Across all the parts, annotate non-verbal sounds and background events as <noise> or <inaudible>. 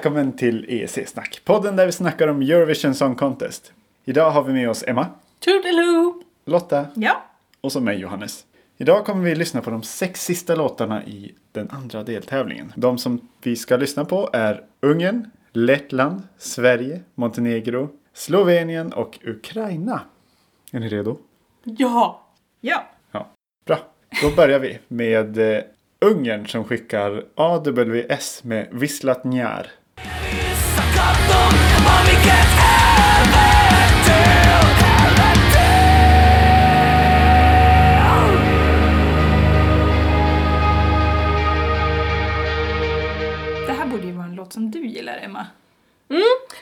välkommen till EEC-snack. Podden där vi snackar om Eurovision Song Contest. Idag har vi med oss Emma, Toodaloo! Lotta Ja. och så mig Johannes. Idag kommer vi lyssna på de sex sista låtarna i den andra deltävlingen. De som vi ska lyssna på är Ungern, Lettland, Sverige, Montenegro, Slovenien och Ukraina. Är ni redo? Ja. Ja. Ja, bra. Då börjar vi med eh, Ungern som skickar AWS med Visslat Njar.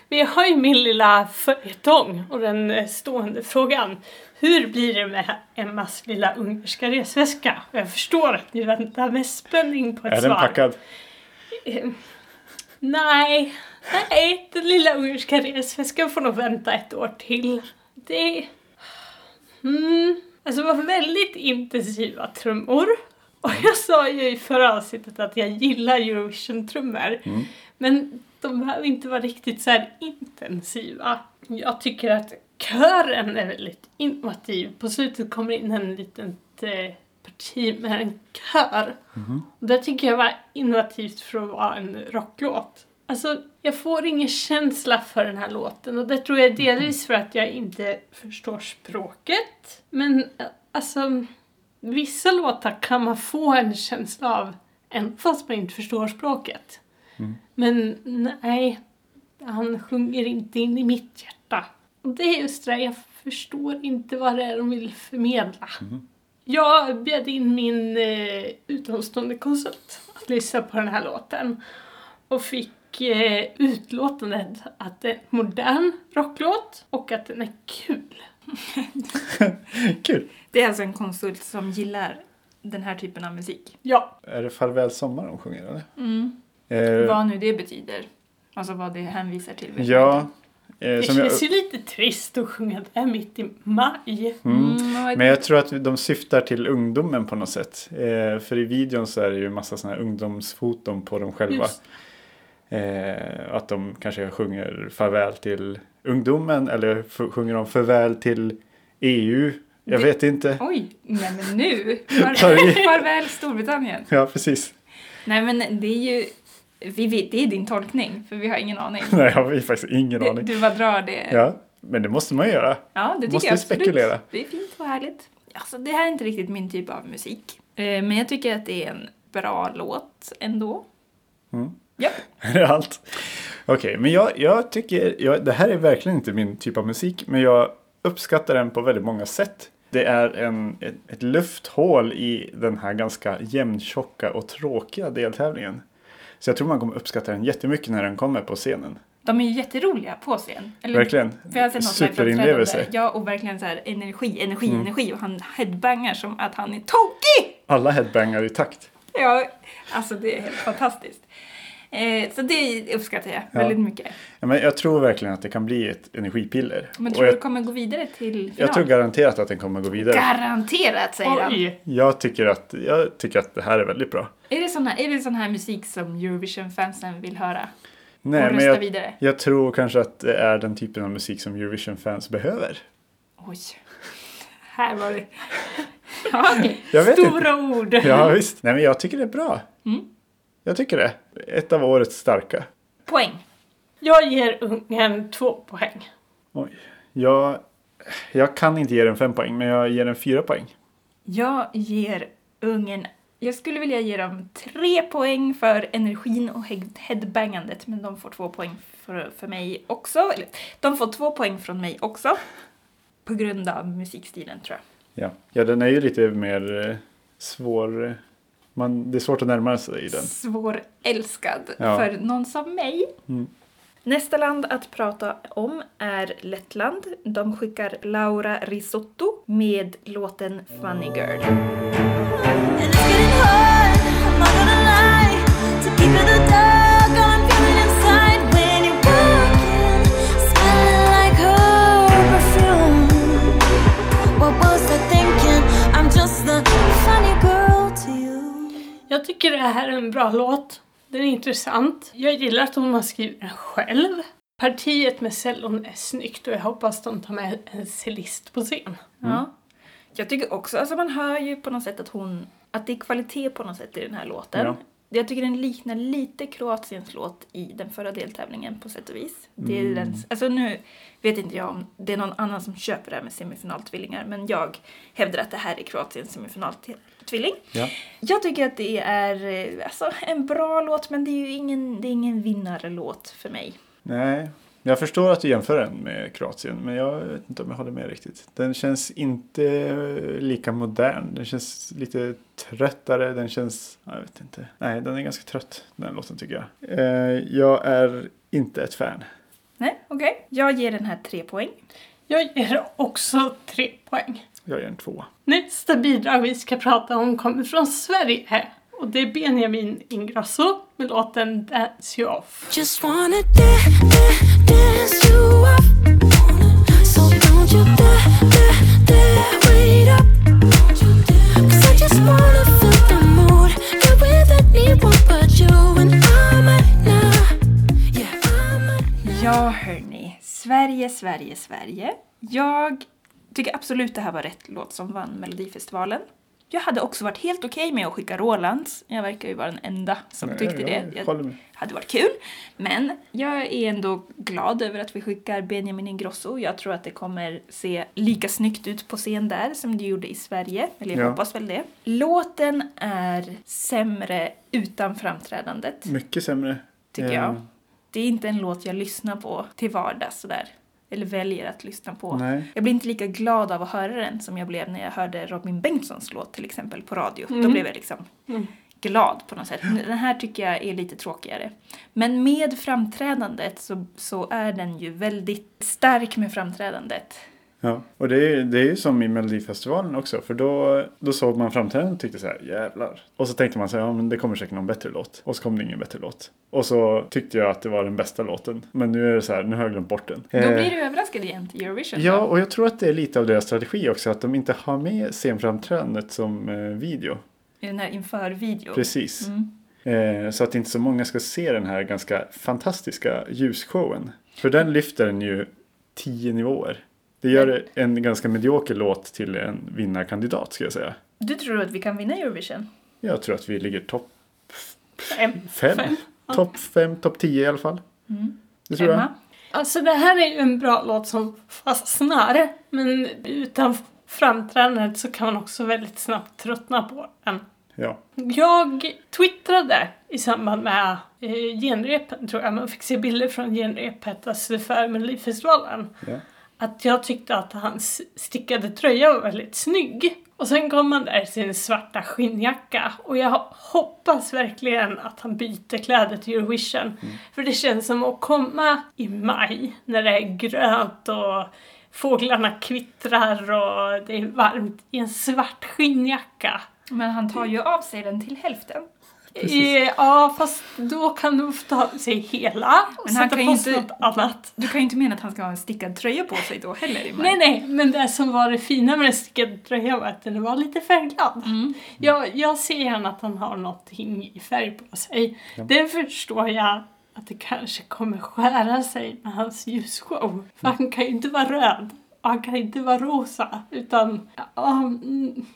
Vi har ju min lilla följetong och den eh, stående frågan. Hur blir det med Emmas lilla ungerska resväska? Och Jag förstår att ni väntar med spänning på ett Är svar. den packad? Eh, Nej, nej, den lilla ungerska resväskan får nog vänta ett år till. Det... Mm, alltså det var väldigt intensiva trummor. Och jag sa ju i förra avsnittet att jag gillar Eurovision-trummor. Men de behöver inte vara riktigt så här intensiva. Jag tycker att kören är väldigt innovativ. På slutet kommer in en liten eh, parti med en kör. Och det tycker jag var innovativt för att vara en rocklåt. Alltså, jag får ingen känsla för den här låten och det tror jag delvis för att jag inte förstår språket. Men alltså, vissa låtar kan man få en känsla av även fast man inte förstår språket. Men nej, han sjunger inte in i mitt hjärta. Och det är just det, jag förstår inte vad det är de vill förmedla. Jag bjöd in min eh, utomstående konsult att lyssna på den här låten och fick eh, utlåtandet att det är en modern rocklåt och att den är kul. <laughs> Kul! Det är alltså en konsult som gillar den här typen av musik. Ja, Är det Farväl sommar de sjunger eller? Mm. Eh, Vad nu det betyder. Alltså vad det hänvisar till. vet ja. jag inte. Eh, det som jag, känns ju lite trist att sjunga det här mitt i maj. mm. Mm, vad- Men jag tror att de syftar till ungdomen på något sätt. Eh, för i videon så är det ju massa sådana här ungdomsfoton på dem själva. Just. Eh, att de kanske sjunger farväl till ungdomen eller sjunger de farväl till EU. Jag Det- vet inte. Oj, nej men nu! Tar <laughs> Far, vi- farväl Storbritannien. Ja, precis. Nej men det är ju, vi vet, det är din tolkning för vi har ingen aning. <laughs> Nej, jag har faktiskt ingen Du, aning. du bara drar det. Ja, men det måste man ju göra. Ja, det tycker Måste jag absolut. spekulera. Det är fint och härligt. Alltså, det här är inte riktigt min typ av musik. Eh, men jag tycker att det är en bra låt ändå. Mm. Ja. <laughs> Är det allt? Okej, men jag, jag tycker, jag, det här är verkligen inte min typ av musik, men jag uppskattar den på väldigt många sätt. Det är en, ett, ett lufthål i den här ganska jämntjocka och tråkiga deltävlingen. Så jag tror man kommer uppskatta den jättemycket när den kommer på scenen. De är ju jätteroliga på scen. Eller, Verkligen. För jag har sett något Superinlevelse. Ja, och verkligen så här energi, energi, Mm. energi. Och han headbangar som att han är tokig! Alla headbangar i takt. Ja, alltså det är helt fantastiskt. Eh, så det uppskattar jag Ja. väldigt mycket. Ja, men jag tror verkligen att det kan bli ett energipiller. Men tror du jag, du kommer gå vidare till final? jag tror garanterat att den kommer gå vidare. Garanterat, säger han. Oj! Jag tycker, att, jag tycker att det här är väldigt bra. Är det sån här, är det sån här musik som Eurovision-fansen vill höra? Nej, men jag, vidare? jag tror kanske att det är den typen av musik som Eurovision-fans behöver. Oj. Här var det <laughs> Ja, Jag vet inte. stora ord. Ja, visst. Nej, men jag tycker det är bra. Mm. Jag tycker det. Ett av årets starka. poäng. Jag ger ungen två poäng. Oj. Jag, jag kan inte ge den fem poäng, men jag ger den fyra poäng. Jag ger Ungern... Jag skulle vilja ge dem tre poäng för energin och head- headbangandet, men de får två poäng för, för mig också. Eller, de får två poäng från mig också. På grund av musikstilen, tror jag. Ja, ja den är ju lite mer eh, svår. Man, det är svårt att närma sig i den. Svårälskad Ja. för någon som mig. Mm. Nästa land att prata om är Lettland. De skickar Laura Risotto med låten Funny Girl. En bra låt. Den är intressant. Jag gillar att hon har skrivit den själv. Partiet med cellon är snyggt och jag hoppas de tar med en cellist på scen. Ja. Jag tycker också, alltså man hör ju på något sätt att hon, att det är kvalitet på något sätt i den här låten. Ja. Jag tycker den liknar lite Kroatiens låt i den förra deltävlingen på sätt och vis. Det är den, alltså nu vet inte jag om det är någon annan som köper det här med semifinaltvillingar men jag hävdar att det här är Kroatiens semifinaltvilling. Ja. Jag tycker att det är eh, alltså, en bra låt men det är ju ingen, det är ingen vinnarlåt för mig. Nej, jag förstår att du jämför den med Kroatien, men jag vet inte om jag håller med riktigt. Den känns inte lika modern. Den känns lite tröttare. Den känns, jag vet inte. Nej, den är ganska trött, den låten tycker jag. Eh, jag är inte ett fan. Nej, okej. Jag ger den här tre poäng. Jag ger också tre poäng. Jag ger en tvåa. Nästa bidrag vi ska prata om kommer från Sverige. Och det är Benjamin Ingrosso med låten Dance You Off. Just wanna da- da- dance you off. So don't you dare, dare, dare wait up. 'Cause I just wanna feel the mood. Get with anyone but you and I might not. Yeah, I might not. Ja, hörni. Sverige, Sverige, Sverige. Jag tycker absolut det här var rätt låt som vann Melodifestivalen. Jag hade också varit helt okej med att skicka Rolands. Jag verkar ju vara den enda som Nej, tyckte det. Jag hade varit kul. Men jag är ändå glad över att vi skickar Benjamin Ingrosso. Jag tror att det kommer se lika snyggt ut på scen där som det gjorde i Sverige. Eller jag Ja. hoppas väl det. Låten är sämre utan framträdandet, Mycket sämre. tycker jag. Det är inte en låt jag lyssnar på till vardags sådär. Eller väljer att lyssna på. Nej. Jag blir inte lika glad av att höra den som jag blev när jag hörde Robin Bengtssons låt till exempel på radio. Då Mm. blev jag liksom Mm. glad på något sätt. Den här tycker jag är lite tråkigare. Men med framträdandet så, så är den ju väldigt stark med framträdandet. Ja, och det är, det är ju som i Melodifestivalen också. För då, då såg man framträdandet och tyckte så här, jävlar. Och så tänkte man så här, ja men det kommer säkert någon bättre låt. Och så kom det ingen bättre låt. Och så tyckte jag att det var den bästa låten. Men nu är det så här, nu har jag glömt bort den. Då Eh, blir du överraskad igen till Eurovision. Ja, då. och jag tror att det är lite av deras strategi också. Att de inte har med scenframträdandet som eh, video. I den här inför-videon. Precis. Mm. Eh, så att inte så många ska se den här ganska fantastiska ljusshowen. För den lyfter den ju tio nivåer. Det gör en ganska medioker låt till en vinnarkandidat ska jag säga. Du tror att vi kan vinna Eurovision? Jag tror att vi ligger topp Fem. fem. Fem. Topp fem, topp tio i alla fall. Mm. Det tror jag. Emma? Alltså det här är ju en bra låt som fastnar. Men utan framträdandet så kan man också väldigt snabbt tröttna på den. Ja. Jag twittrade i samband med eh, genrepen, tror jag, man fick se bilder från genrepet, alltså för Melodifestivalen. ja. Att jag tyckte att hans stickade tröja var väldigt snygg. Och sen kom han där i sin svarta skinnjacka. Och jag hoppas verkligen att han byter kläder till Eurovision. För det känns som att komma i maj när det är grönt och fåglarna kvittrar och det är varmt i en svart skinnjacka. Men han tar ju av sig den till hälften. Eh, Ja, fast då kan du ta sig hela och sätta kan på sig något annat. Du kan ju inte mena att han ska ha en stickad tröja på sig då heller. Nej, nej, men det som var det fina med den stickade tröjan var att den var lite färgglad. Mm. Jag, jag ser gärna att han har någonting i färg på sig. Det förstår jag att det kanske kommer skära sig med hans ljusshow. För han kan ju inte vara röd och han kan inte vara rosa. Utan, ja, mm,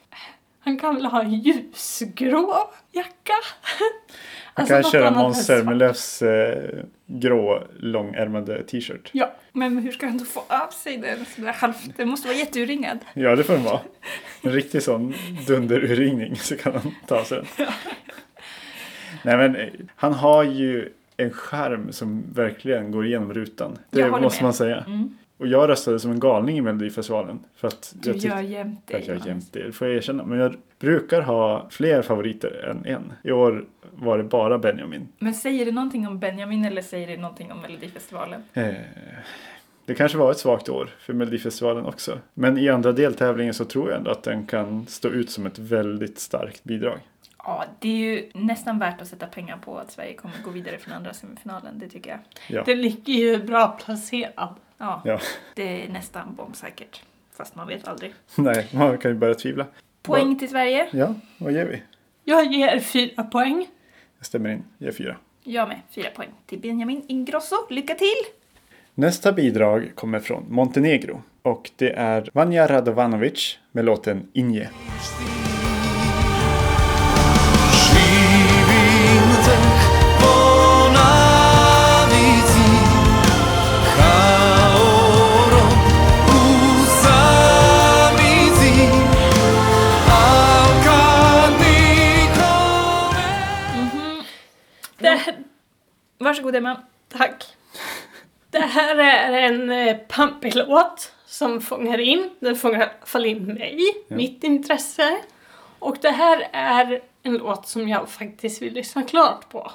han kan väl ha en ljusgrå jacka? Han Alltså kan köra Måns. Zelmerlöws eh, grå långärmade t-shirt. Ja, Men hur ska han då få av sig den? Sådär halvt, den måste vara jätteuringad. Ja, det får den vara. En riktig sån dunderurringning så kan han ta sig den. Nej, men eh, han har ju en skärm som verkligen går igenom rutan. Det måste med. man säga. Mm. Och jag röstade som en galning i Melodifestivalen. För att Du jag gör jämt det. jag Johannes. jämt det, får jag erkänna. Men jag brukar ha fler favoriter än en. I år var det bara Benjamin. Men säger det någonting om Benjamin eller säger det någonting om Melodifestivalen? Eh, det kanske var ett svagt år för Melodifestivalen också. Men i andra deltävlingen så tror jag ändå att den kan stå ut som ett väldigt starkt bidrag. Ja, det är ju nästan värt att sätta pengar på att Sverige kommer gå vidare från andra semifinalen, det tycker jag. Ja. den ligger ju bra placerad. Ja, Ja. det är nästan bombsäkert. Fast man vet aldrig. <laughs> Nej, man kan ju börja tvivla. Poäng till Sverige. Ja, vad ger vi? Jag ger fyra poäng. Jag stämmer in, jag ger fyra. Jag med. Fyra poäng till Benjamin Ingrosso. Lycka till! Nästa bidrag kommer från Montenegro och det är Vanja Radovanovic med låten Inje. Varsågod Emma. tack. Det här är en eh, pampig låt som fångar in, den fångar i alla fall in mig, mitt intresse. Och det här är en låt som jag faktiskt vill lyssna klart på.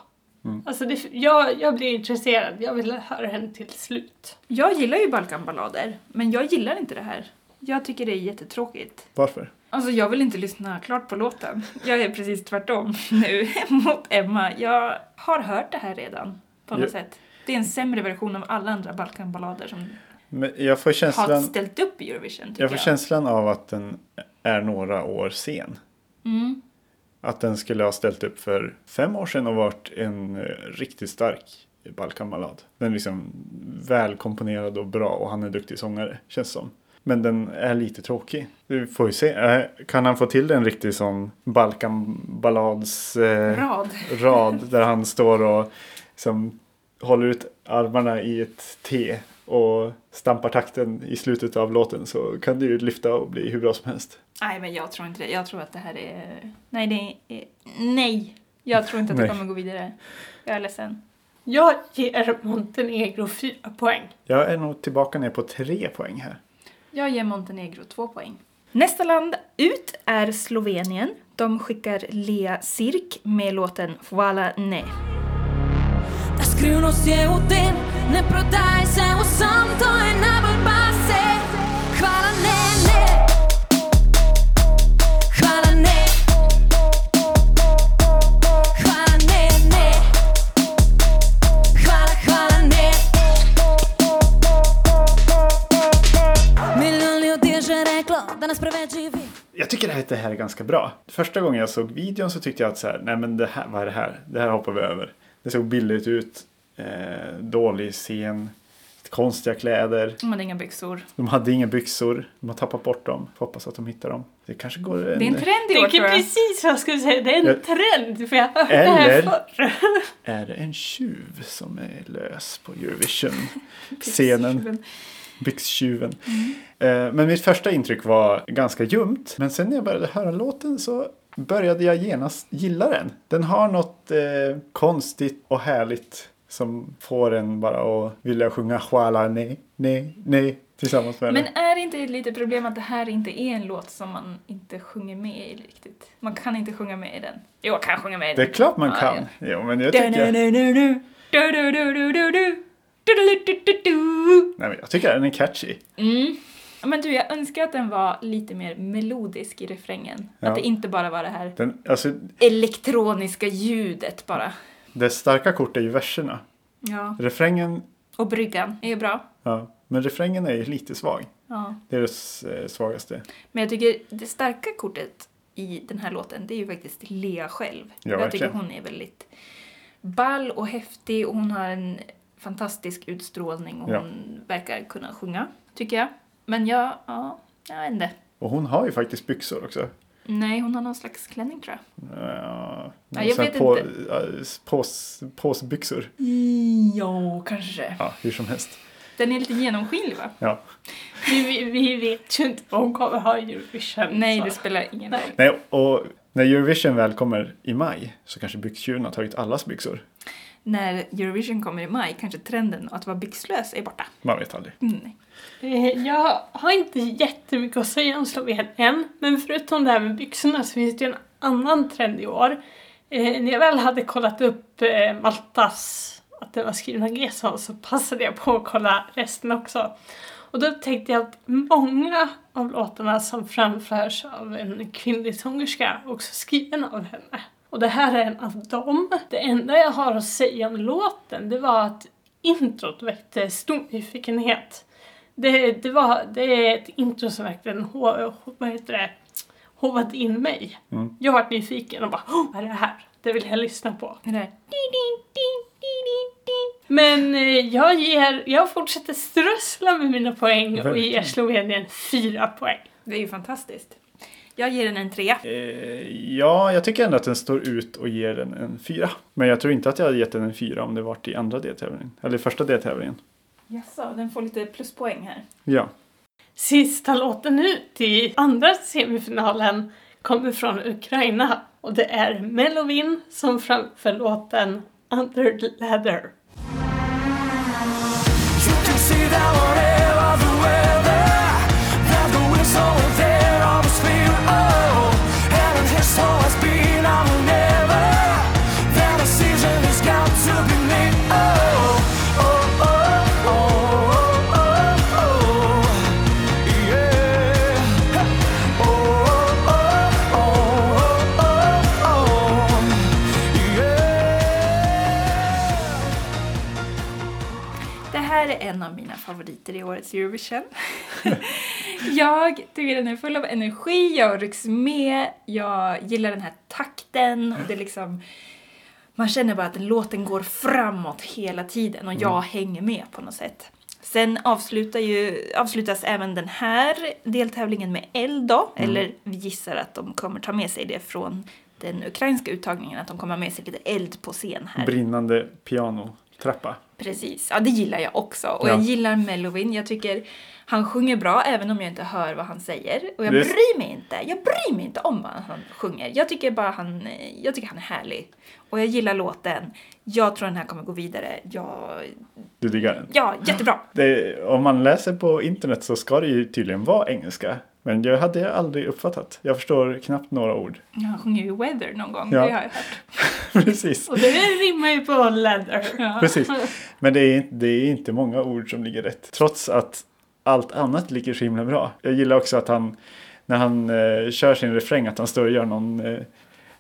Alltså det, jag, jag blir intresserad, jag vill höra den till slut. Jag gillar ju Balkanballader, men jag gillar inte det här. Jag tycker det är jättetråkigt. Varför? Alltså jag vill inte lyssna klart på låten. Jag är precis tvärtom <laughs> nu mot Emma. Jag har hört det här redan på något Ja. sätt. Det är en sämre version av alla andra Balkanballader som Men jag får har känslan, ställt upp i Eurovision jag jag. får känslan av att den är några år sen. Mm. Att den skulle ha ställt upp för fem år sedan och varit en eh, riktigt stark Balkanballad. Den är liksom välkomponerad och bra och han är duktig sångare, känns som. Men den är lite tråkig. Vi får ju se. Eh, Kan han få till en riktig sån Balkanballads eh, Rad. rad där han står och liksom håller ut armarna i ett T och stampar takten i slutet av låten så kan det ju lyfta och bli hur bra som helst. Nej, men jag tror inte det. Jag tror att det här är... Nej, det är... Nej! Jag tror inte att det kommer gå vidare. Jag är ledsen. Jag ger Montenegro fyra poäng. Jag är nog tillbaka ner på tre poäng här. Jag ger Montenegro två poäng. Nästa land ut är Slovenien. De skickar Lea Sirk med låten Hvala ne. Ta skrivnost je u tem, ne prodaj se vsem, to je najbolj base. Hvala ne, ne. Hvala ne. Hvala ne, ne. Hvala, hvala ne. Milion ljudi je že reklo da nas preveč živi. Jag tycker att det här är ganska bra. Första gången jag såg videon så tyckte jag att så här, nej men det här, vad är det här? Det här hoppar vi över. Det såg billigt ut, eh, dålig scen, konstiga kläder. De hade inga byxor. De hade inga byxor, de har tappat bort dem. Får hoppas att de hittar dem. Det kanske går Det är en trend i Det år tror jag. precis vad jag skulle säga, det är en Ja. trend för jag har hört det här Eller- förr. Är det en tjuv som är lös på Eurovision-scenen? <laughs> Byxtjuven. Eh, Men mitt första intryck var ganska ljumt. Men sen när jag började höra låten så började jag genast gilla den. Den har något eh, konstigt och härligt som får en bara att vilja sjunga Huala nej, nej, nej tillsammans med Men den. är det inte ett litet problem att det här inte är en låt som man inte sjunger med i riktigt? Man kan inte sjunga med i den. Jo, jag kan sjunga med i Det den. är klart man kan. ja. Jo, men jag tycker, nej, men jag tycker den är catchy. Mm. Men du, jag önskar att den var lite mer melodisk i refrängen. Ja. Att det inte bara var det här Den, alltså, elektroniska ljudet bara. det starka kort är ju verserna. Ja. Refrängen, Och bryggan är ju bra. ja, men refrängen är ju lite svag. Ja. Det är det eh, svagaste. Men jag tycker det starka kortet i den här låten, det är ju faktiskt Lea själv. Ja, jag verkligen. tycker hon är väldigt ball och häftig och hon har en fantastisk utstrålning och Ja. hon verkar kunna sjunga, tycker jag. Men jag, ja, jag vet inte. Och hon har ju faktiskt byxor också. Nej, hon har någon slags klänning tror jag. Ja, Ja, jag vet på, inte. ja, Pås, påsbyxor. Ja, kanske. Ja, hur som helst. Den är lite genomskinlig va? Ja. Vi, vi, vi vet ju inte vad hon kommer ha i Eurovision. Nej, så. det spelar ingen roll. Nej, och när Eurovision väl kommer i maj så kanske byxtjuven har tagit allas byxor. När Eurovision kommer i maj kanske trenden att vara byxlös är borta. Man vet aldrig. Mm. Eh, Jag har inte jättemycket att säga om Slovenien, men förutom det här med byxorna så finns det ju en annan trend i år. Eh, när jag väl hade kollat upp eh, Maltas, att det var skrivna G-sol, så passade jag på att kolla resten också. Och då upptäckte jag att många av låtarna som framförs av en kvinnlig sångerska också skriven av henne. Och det här är en av dem. Det enda jag har att säga om låten, det var att introt väckte stor nyfikenhet. Det, det, var, det är ett intro som verkligen vad heter det, hovat in mig. Mm. Jag har varit nyfiken och bara oh, vad är det här? Det vill jag lyssna på. Det. Men eh, jag ger, jag fortsätter strössla med mina poäng och ger. Slovenien fyra poäng. Det är ju fantastiskt. Jag ger den en trea. Eh, ja, jag tycker ändå att den står ut och ger den en fyra. Men jag tror inte att jag hade gett den en fyra om det varit i andra deltävlingen. Eller i första deltävlingen. Jaså, den får lite pluspoäng här. Ja. Sista låten ut i andra semifinalen kommer från Ukraina och det är Melovin som framför låten Under the Ladder. En av mina favoriter i årets Eurovision. <laughs> jag tycker den är full av energi, jag rycks med, jag gillar den här takten och det är liksom man känner bara att låten går framåt hela tiden och jag hänger med på något sätt. Sen avslutar ju, avslutas även den här deltävlingen med eld då, eller vi gissar att de kommer ta med sig det från den ukrainska uttagningen, att de kommer ha med sig lite eld på scen här. Brinnande pianotrappa. Precis, ja det gillar jag också. Och Ja. jag gillar Melovin. Jag tycker han sjunger bra även om jag inte hör vad han säger. Och jag Visst. bryr mig inte. Jag bryr mig inte om vad han sjunger. Jag tycker bara han, jag tycker han är härlig. Och jag gillar låten. Jag tror den här kommer gå vidare. Ja, Du diggar den? ja jättebra. Det, om man läser på internet så ska det ju tydligen vara engelska. Men jag hade aldrig uppfattat. Jag förstår knappt några ord. Han sjunger ju Weather någon gång. Ja. Det har jag hört. <laughs> Precis. Och det rimmar ju på Leather. Ja. Precis. Men det är, det är inte många ord som ligger rätt. Trots att allt annat ligger så himla bra. Jag gillar också att han, när han eh, kör sin refräng, att han står och gör någon eh,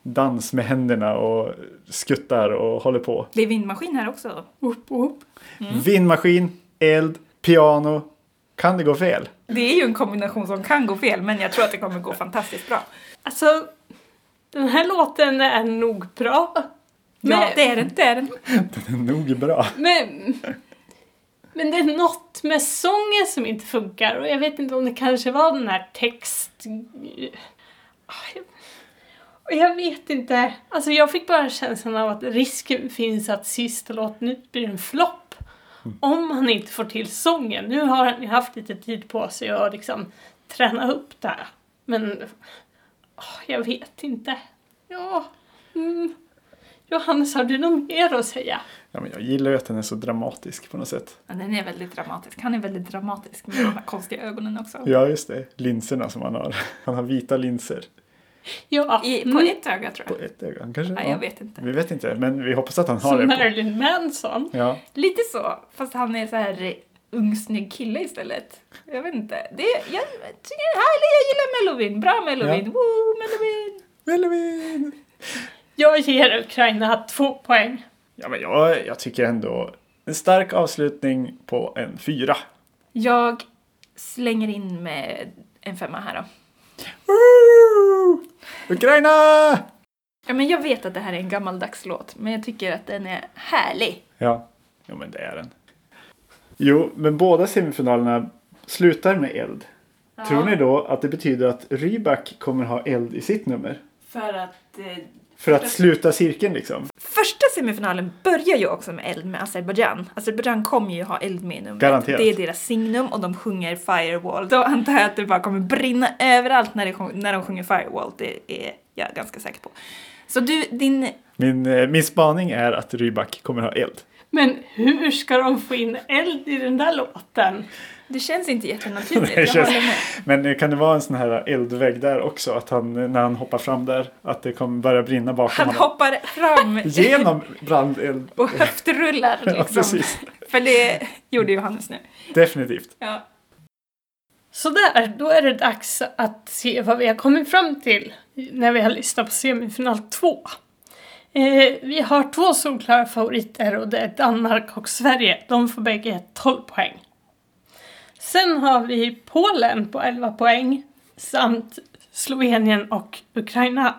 dans med händerna och skuttar och håller på. Det är vindmaskin här också. Whoop, whoop. Vindmaskin, eld, piano. Kan det gå fel? Det är ju en kombination som kan gå fel men jag tror att det kommer gå fantastiskt bra. Alltså, den här låten är nog bra. Men, Ja, det är den. Det är den. <laughs> Det är nog bra. men, men det är något med sången som inte funkar och jag vet inte om det kanske var den här text... Ah, jag- Och jag vet inte. Alltså jag fick bara känslan av att risken finns att sista låten blir en flopp. Om han inte får till sången. Nu har han ju haft lite tid på sig att liksom träna upp det. Men ah, jag vet inte. Ja. Mm. Johannes, har du något mer att säga? Ja, men jag gillar ju att den är så dramatisk på något sätt. Ja, den är väldigt dramatisk. Han är väldigt dramatisk med de här konstiga ögonen också. Ja, just det. Linserna som han har. Han har vita linser Ja, I, på mm. ett öga tror på jag. ett öga. Kanske? Nej, jag vet inte. Vi vet inte, men vi hoppas att han har som det. På. Marilyn Manson. Ja. Lite så, fast han är så här ung snygg kille istället. Jag vet inte. Det, jag tycker det är härligt, jag gillar Melovin. Bra Melovin. Ja. Woo, Melovin! Melvin! Jag ger Ukraina två poäng. Ja, men jag, jag tycker ändå en stark avslutning på en fyra. Jag slänger in med en femma här då. Ukraina! Ja, men jag vet att det här är en gammaldags låt, men jag tycker att den är härlig. Ja, jo men det är den. Jo, men båda semifinalerna slutar med eld. Tror ni då att det betyder att Rybak kommer ha eld i sitt nummer? För att... Eh, För att sluta cirkeln liksom? första semifinalen börjar ju också med eld med Azerbajdzjan. Azerbajdzjan kommer ju ha eld med i numret. Garanterat. Det är deras signum och de sjunger Firewall. Då antar jag att det bara kommer brinna överallt när de, sjung- när de sjunger Firewall. Det är jag ganska säker på. Så du, din... Min, eh, min spaning är att Rybak kommer ha eld. Men hur ska de få in eld i den där låten? Det känns inte <laughs> jättenaturligt, jag känns- håller med. Men kan det vara en sån här eldvägg där också? Att han, när han hoppar fram där, att det kommer börja brinna bakom Han honom? hoppar fram <laughs> Genom brandeld. <laughs> och höftrullar Ja, liksom. precis. För det gjorde Johannes nu. Definitivt. Ja. Sådär, då är det dags att se vad vi har kommit fram till när vi har lyssnat på semifinal 2. Eh, vi har två solklara favoriter och det är Danmark och Sverige. De får bägge 12 poäng. Sen har vi Polen på 11 poäng samt Slovenien och Ukraina.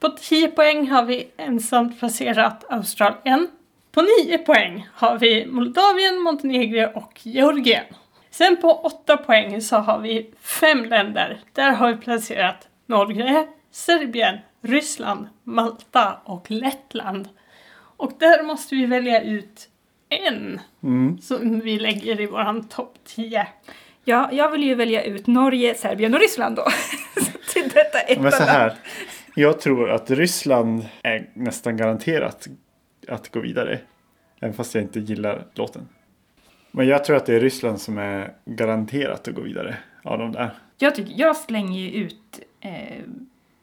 På 10 poäng har vi ensamt placerat Australien. På 9 poäng har vi Moldavien, Montenegro och Georgien. Sen på 8 poäng så har vi fem länder. Där har vi placerat Norge, Serbien, Ryssland, Malta och Lettland. Och där måste vi välja ut en Mm. som vi lägger i våran topp 10. Ja, jag vill ju välja ut Norge, Serbien och Ryssland då. <laughs> Till detta ett Men så här. Jag tror att Ryssland är nästan garanterat att gå vidare. Även fast jag inte gillar låten. Men jag tror att det är Ryssland som är garanterat att gå vidare av de där. Jag, tycker, jag slänger ju ut eh,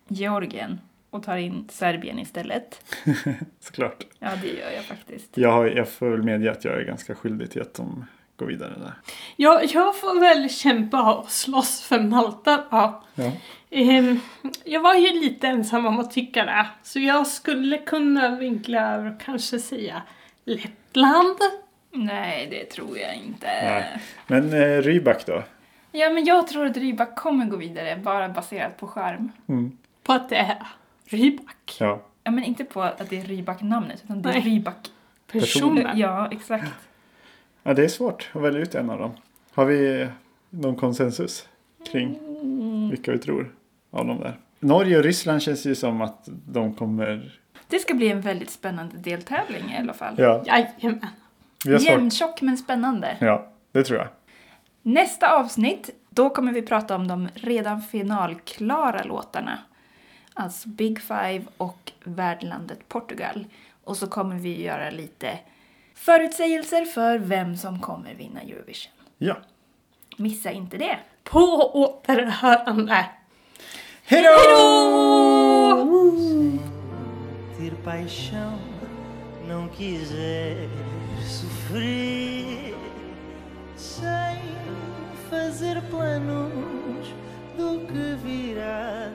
Georgien och tar in Serbien istället. <laughs> Såklart. Ja, det gör jag faktiskt. Jag, har, jag får väl medge att jag är ganska skyldig till att de går vidare där. Jag, jag får väl kämpa och slåss för Malta. Ja. Ehm, jag var ju lite ensam om att tycka det. Så jag skulle kunna vinkla över och kanske säga Lettland. Nej, det tror jag inte. Nej. Men eh, Rybak då? Ja, men jag tror att Rybak kommer gå vidare, bara baserat på skärm. Mm. På att det är Rybak. Ja. Ja, men inte på att det är Rybak-namnet, utan det är Nej. Rybak. Personen. Ja, exakt. ja, det är svårt att välja ut en av dem. Har vi någon konsensus kring vilka vi tror av dem där? Norge och Ryssland känns ju som att de kommer... Det ska bli en väldigt spännande deltävling i alla fall. Ja, Jajamän. Jämntjock men spännande. Ja, det tror jag. Nästa avsnitt, då kommer vi prata om de redan finalklara låtarna. Alltså Big Five och värdlandet Portugal. Och så kommer vi göra lite förutsägelser för vem som kommer vinna Eurovision. Ja. Missa inte det. På återhörande! Hejdå! Hejdå! Ter do que virá